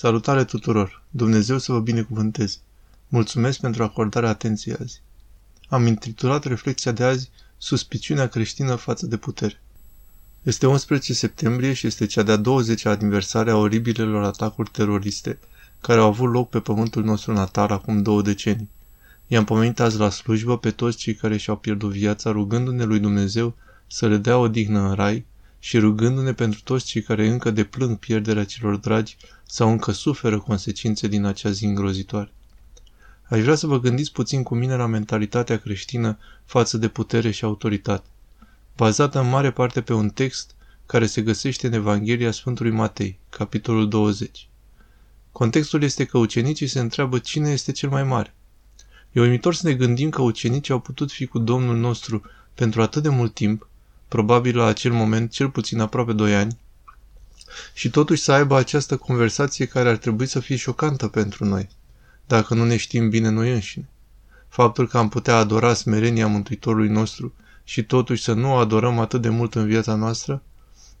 Salutare tuturor! Dumnezeu să vă binecuvânteze! Mulțumesc pentru acordarea atenției azi. Am intitulat reflexia de azi Suspiciunea creștină față de putere. Este 11 septembrie și este cea de-a 20-a aniversare a oribilelor atacuri teroriste care au avut loc pe pământul nostru natal acum două decenii. I-am pomenit azi la slujbă pe toți cei care și-au pierdut viața rugându-ne lui Dumnezeu să le dea o dignă în rai și rugându-ne pentru toți cei care încă deplâng pierderea celor dragi sau încă suferă consecințe din acea zi îngrozitoare. Aș vrea să vă gândiți puțin cu mine la mentalitatea creștină față de putere și autoritate, bazată în mare parte pe un text care se găsește în Evanghelia Sfântului Matei, capitolul 20. Contextul este că ucenicii se întreabă cine este cel mai mare. E uimitor să ne gândim că ucenicii au putut fi cu Domnul nostru pentru atât de mult timp, probabil la acel moment cel puțin aproape 2 ani, și totuși să aibă această conversație care ar trebui să fie șocantă pentru noi, dacă nu ne știm bine noi înșine. Faptul că am putea adora smerenia Mântuitorului nostru și totuși să nu o adorăm atât de mult în viața noastră,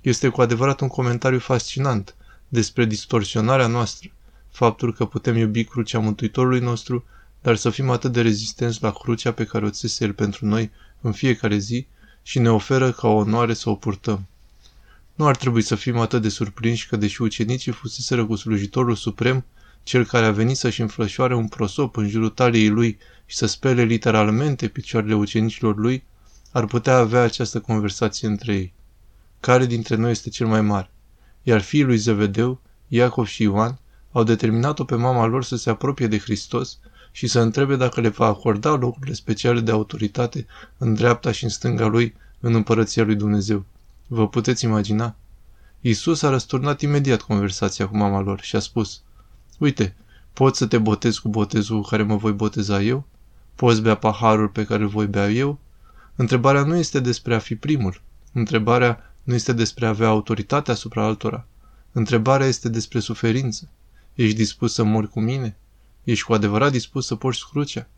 este cu adevărat un comentariu fascinant despre distorsionarea noastră, faptul că putem iubi crucea Mântuitorului nostru, dar să fim atât de rezistenți la crucea pe care o țese El pentru noi în fiecare zi și ne oferă ca o onoare să o purtăm. Nu ar trebui să fim atât de surprinși că, deși ucenicii fuseseră cu slujitorul suprem, cel care a venit să-și înflășoare un prosop în jurul taliei lui și să spele literalmente picioarele ucenicilor lui, ar putea avea această conversație între ei. Care dintre noi este cel mai mare? Iar fiii lui Zevedeu, Iacov și Ioan, au determinat-o pe mama lor să se apropie de Hristos și să întrebe dacă le va acorda locurile speciale de autoritate în dreapta și în stânga lui în împărăția lui Dumnezeu. Vă puteți imagina? Isus a răsturnat imediat conversația cu mama lor și a spus, Uite, poți să te botezi cu botezul cu care mă voi boteza eu? Poți bea paharul pe care îl voi bea eu? Întrebarea nu este despre a fi primul. Întrebarea nu este despre a avea autoritate asupra altora. Întrebarea este despre suferință. Ești dispus să mori cu mine? Ești cu adevărat dispus să porți crucea?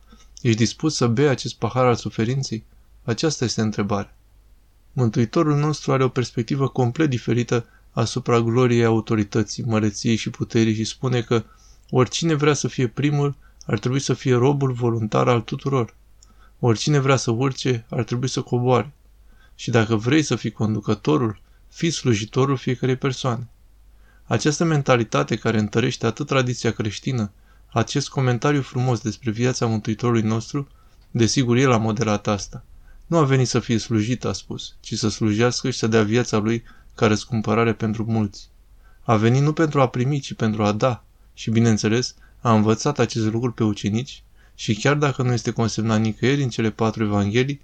Ești dispus să bei acest pahar al suferinței? Aceasta este întrebarea. Mântuitorul nostru are o perspectivă complet diferită asupra gloriei autorității, măreției și puterii și spune că oricine vrea să fie primul ar trebui să fie robul voluntar al tuturor. Oricine vrea să urce ar trebui să coboare. Și dacă vrei să fii conducătorul, fii slujitorul fiecarei persoane. Această mentalitate care întărește atât tradiția creștină, acest comentariu frumos despre viața Mântuitorului nostru, desigur el a modelat asta. Nu a venit să fie slujit, a spus, ci să slujească și să dea viața lui ca răscumpărare pentru mulți. A venit nu pentru a primi, ci pentru a da. Și, bineînțeles, a învățat acest lucru pe ucenici și chiar dacă nu este consemnat nicăieri în cele patru evanghelii,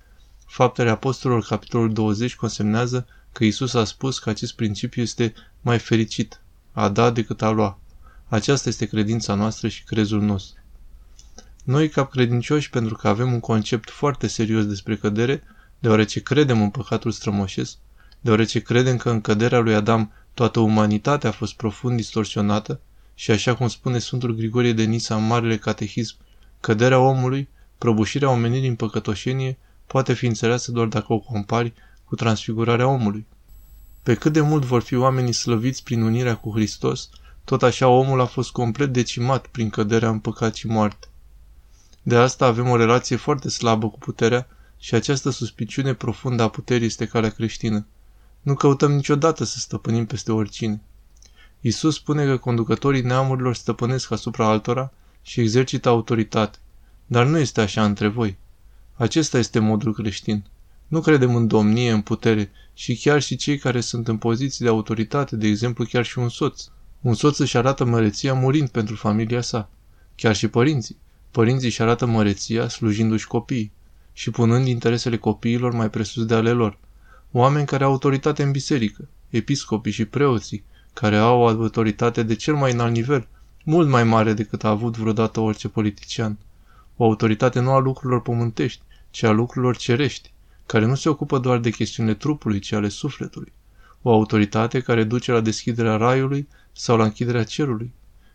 Faptele Apostolilor, capitolul 20, consemnează că Isus a spus că acest principiu este mai fericit, a da decât a lua. Aceasta este credința noastră și crezul nostru. Noi, ca credincioși, pentru că avem un concept foarte serios despre cădere, deoarece credem în păcatul strămoșesc, deoarece credem că în căderea lui Adam toată umanitatea a fost profund distorsionată și așa cum spune Sfântul Grigorie de Nisa în Marele Catehism, căderea omului, prăbușirea omenirii în păcătoșenie, poate fi înțeleasă doar dacă o compari cu transfigurarea omului. Pe cât de mult vor fi oamenii slăviți prin unirea cu Hristos, tot așa omul a fost complet decimat prin căderea în păcat și moarte. De asta avem o relație foarte slabă cu puterea și această suspiciune profundă a puterii este calea creștină. Nu căutăm niciodată să stăpânim peste oricine. Isus spune că conducătorii neamurilor stăpânesc asupra altora și exercită autoritate, dar nu este așa între voi. Acesta este modul creștin. Nu credem în domnie, în putere și chiar și cei care sunt în poziții de autoritate, de exemplu chiar și un soț. Un soț își arată măreția murind pentru familia sa. Chiar și părinții. Părinții își arată măreția slujindu-și copiii și punând interesele copiilor mai presus de ale lor. Oameni care au autoritate în biserică, episcopii și preoții, care au o autoritate de cel mai înalt nivel, mult mai mare decât a avut vreodată orice politician. O autoritate nu a lucrurilor pământești, ci a lucrurilor cerești, care nu se ocupă doar de chestiunile trupului, ci ale sufletului. O autoritate care duce la deschiderea raiului sau la închiderea cerului.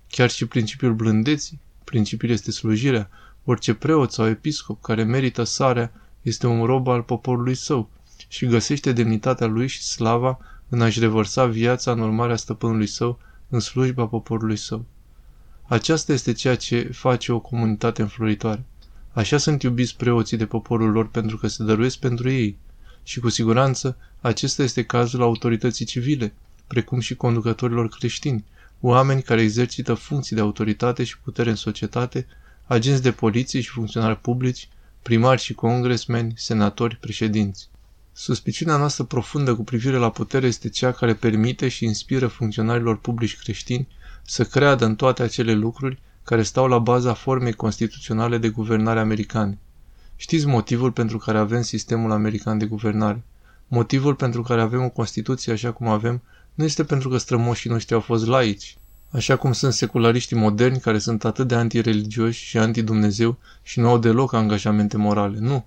Chiar și principiul blândeții, principiul este slujirea, orice preot sau episcop care merită sarea este un rob al poporului său și găsește demnitatea lui și slava în a-și revărsa viața în urmarea stăpânului său în slujba poporului său. Aceasta este ceea ce face o comunitate înfloritoare. Așa sunt iubiți preoții de poporul lor pentru că se dăruiesc pentru ei. Și cu siguranță, acesta este cazul autorității civile, precum și conducătorilor creștini, oameni care exercită funcții de autoritate și putere în societate, agenți de poliție și funcționari publici, primari și congresmeni, senatori, președinți. Suspiciunea noastră profundă cu privire la putere este cea care permite și inspiră funcționarilor publici creștini să creadă în toate acele lucruri care stau la baza formei constituționale de guvernare americane. Știți motivul pentru care avem sistemul american de guvernare? Motivul pentru care avem o Constituție așa cum avem nu este pentru că strămoșii noștri au fost laici, așa cum sunt seculariștii moderni care sunt atât de antireligioși și anti-Dumnezeu și nu au deloc angajamente morale. Nu.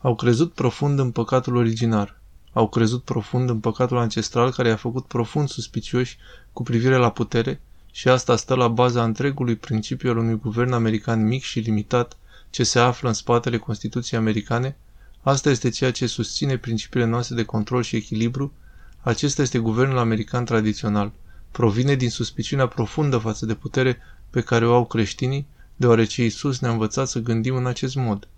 Au crezut profund în păcatul originar. Au crezut profund în păcatul ancestral care i-a făcut profund suspicioși cu privire la putere și asta stă la baza întregului principiu al unui guvern american mic și limitat ce se află în spatele Constituției americane, asta este ceea ce susține principiile noastre de control și echilibru, acesta este guvernul american tradițional. Provine din suspiciunea profundă față de putere pe care o au creștinii, deoarece Isus ne-a învățat să gândim în acest mod.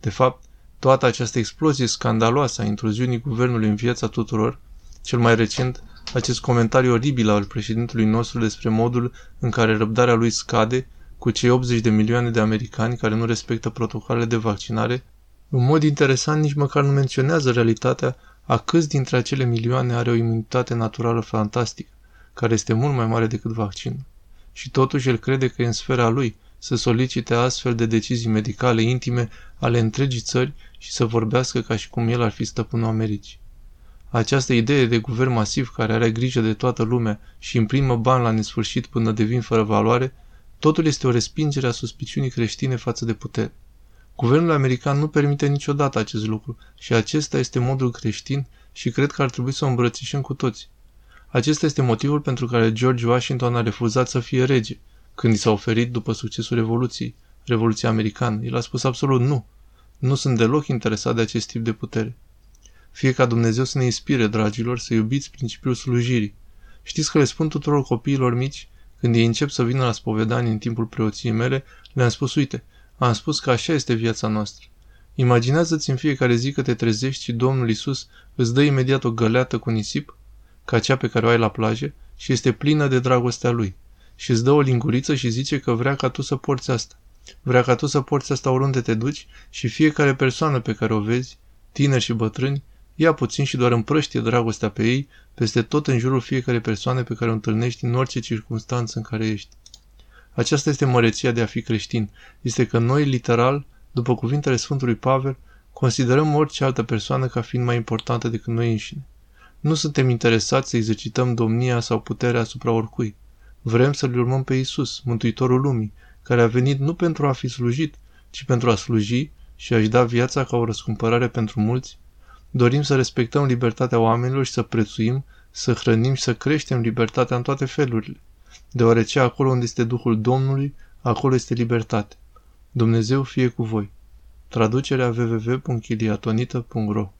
De fapt, toată această explozie scandaloasă a intruziunii guvernului în viața tuturor, cel mai recent, acest comentariu oribil al președintelui nostru despre modul în care răbdarea lui scade cu cei 80 de milioane de americani care nu respectă protocoalele de vaccinare, în mod interesant nici măcar nu menționează realitatea a câți dintre acele milioane are o imunitate naturală fantastică, care este mult mai mare decât vaccinul. Și totuși el crede că e în sfera lui să solicite astfel de decizii medicale intime ale întregii țări și să vorbească ca și cum el ar fi stăpânul Americii. Această idee de guvern masiv care are grijă de toată lumea și imprimă bani la nesfârșit până devin fără valoare, totul este o respingere a suspiciunii creștine față de putere. Guvernul american nu permite niciodată acest lucru și acesta este modul creștin și cred că ar trebui să o îmbrățișăm cu toți. Acesta este motivul pentru care George Washington a refuzat să fie rege, când i s-a oferit după succesul Revoluției, Revoluția Americană. El a spus absolut nu. Nu sunt deloc interesat de acest tip de putere. Fie ca Dumnezeu să ne inspire, dragilor, să iubiți principiul slujirii. Știți că le spun tuturor copiilor mici, când ei încep să vină la spovedanie în timpul preoției mele, le-am spus, uite, am spus că așa este viața noastră. Imaginează-ți în fiecare zi că te trezești și Domnul Isus îți dă imediat o găleată cu nisip, ca cea pe care o ai la plajă, și este plină de dragostea Lui. Și îți dă o linguriță și zice că vrea ca tu să porți asta. Vrea ca tu să porți asta oriunde te duci și fiecare persoană pe care o vezi, tineri și bătrâni, ia puțin și doar împrăștie dragostea pe ei peste tot în jurul fiecare persoane pe care o întâlnești în orice circunstanță în care ești. Aceasta este măreția de a fi creștin. Este că noi, literal, după cuvintele Sfântului Pavel, considerăm orice altă persoană ca fiind mai importantă decât noi înșine. Nu suntem interesați să exercităm domnia sau puterea asupra oricui. Vrem să-L urmăm pe Isus, Mântuitorul lumii, care a venit nu pentru a fi slujit, ci pentru a sluji și a-și da viața ca o răscumpărare pentru mulți. Dorim să respectăm libertatea oamenilor și să prețuim, să hrănim și să creștem libertatea în toate felurile deoarece acolo unde este Duhul Domnului, acolo este libertate. Dumnezeu fie cu voi. Traducerea www.chiliatonita.ro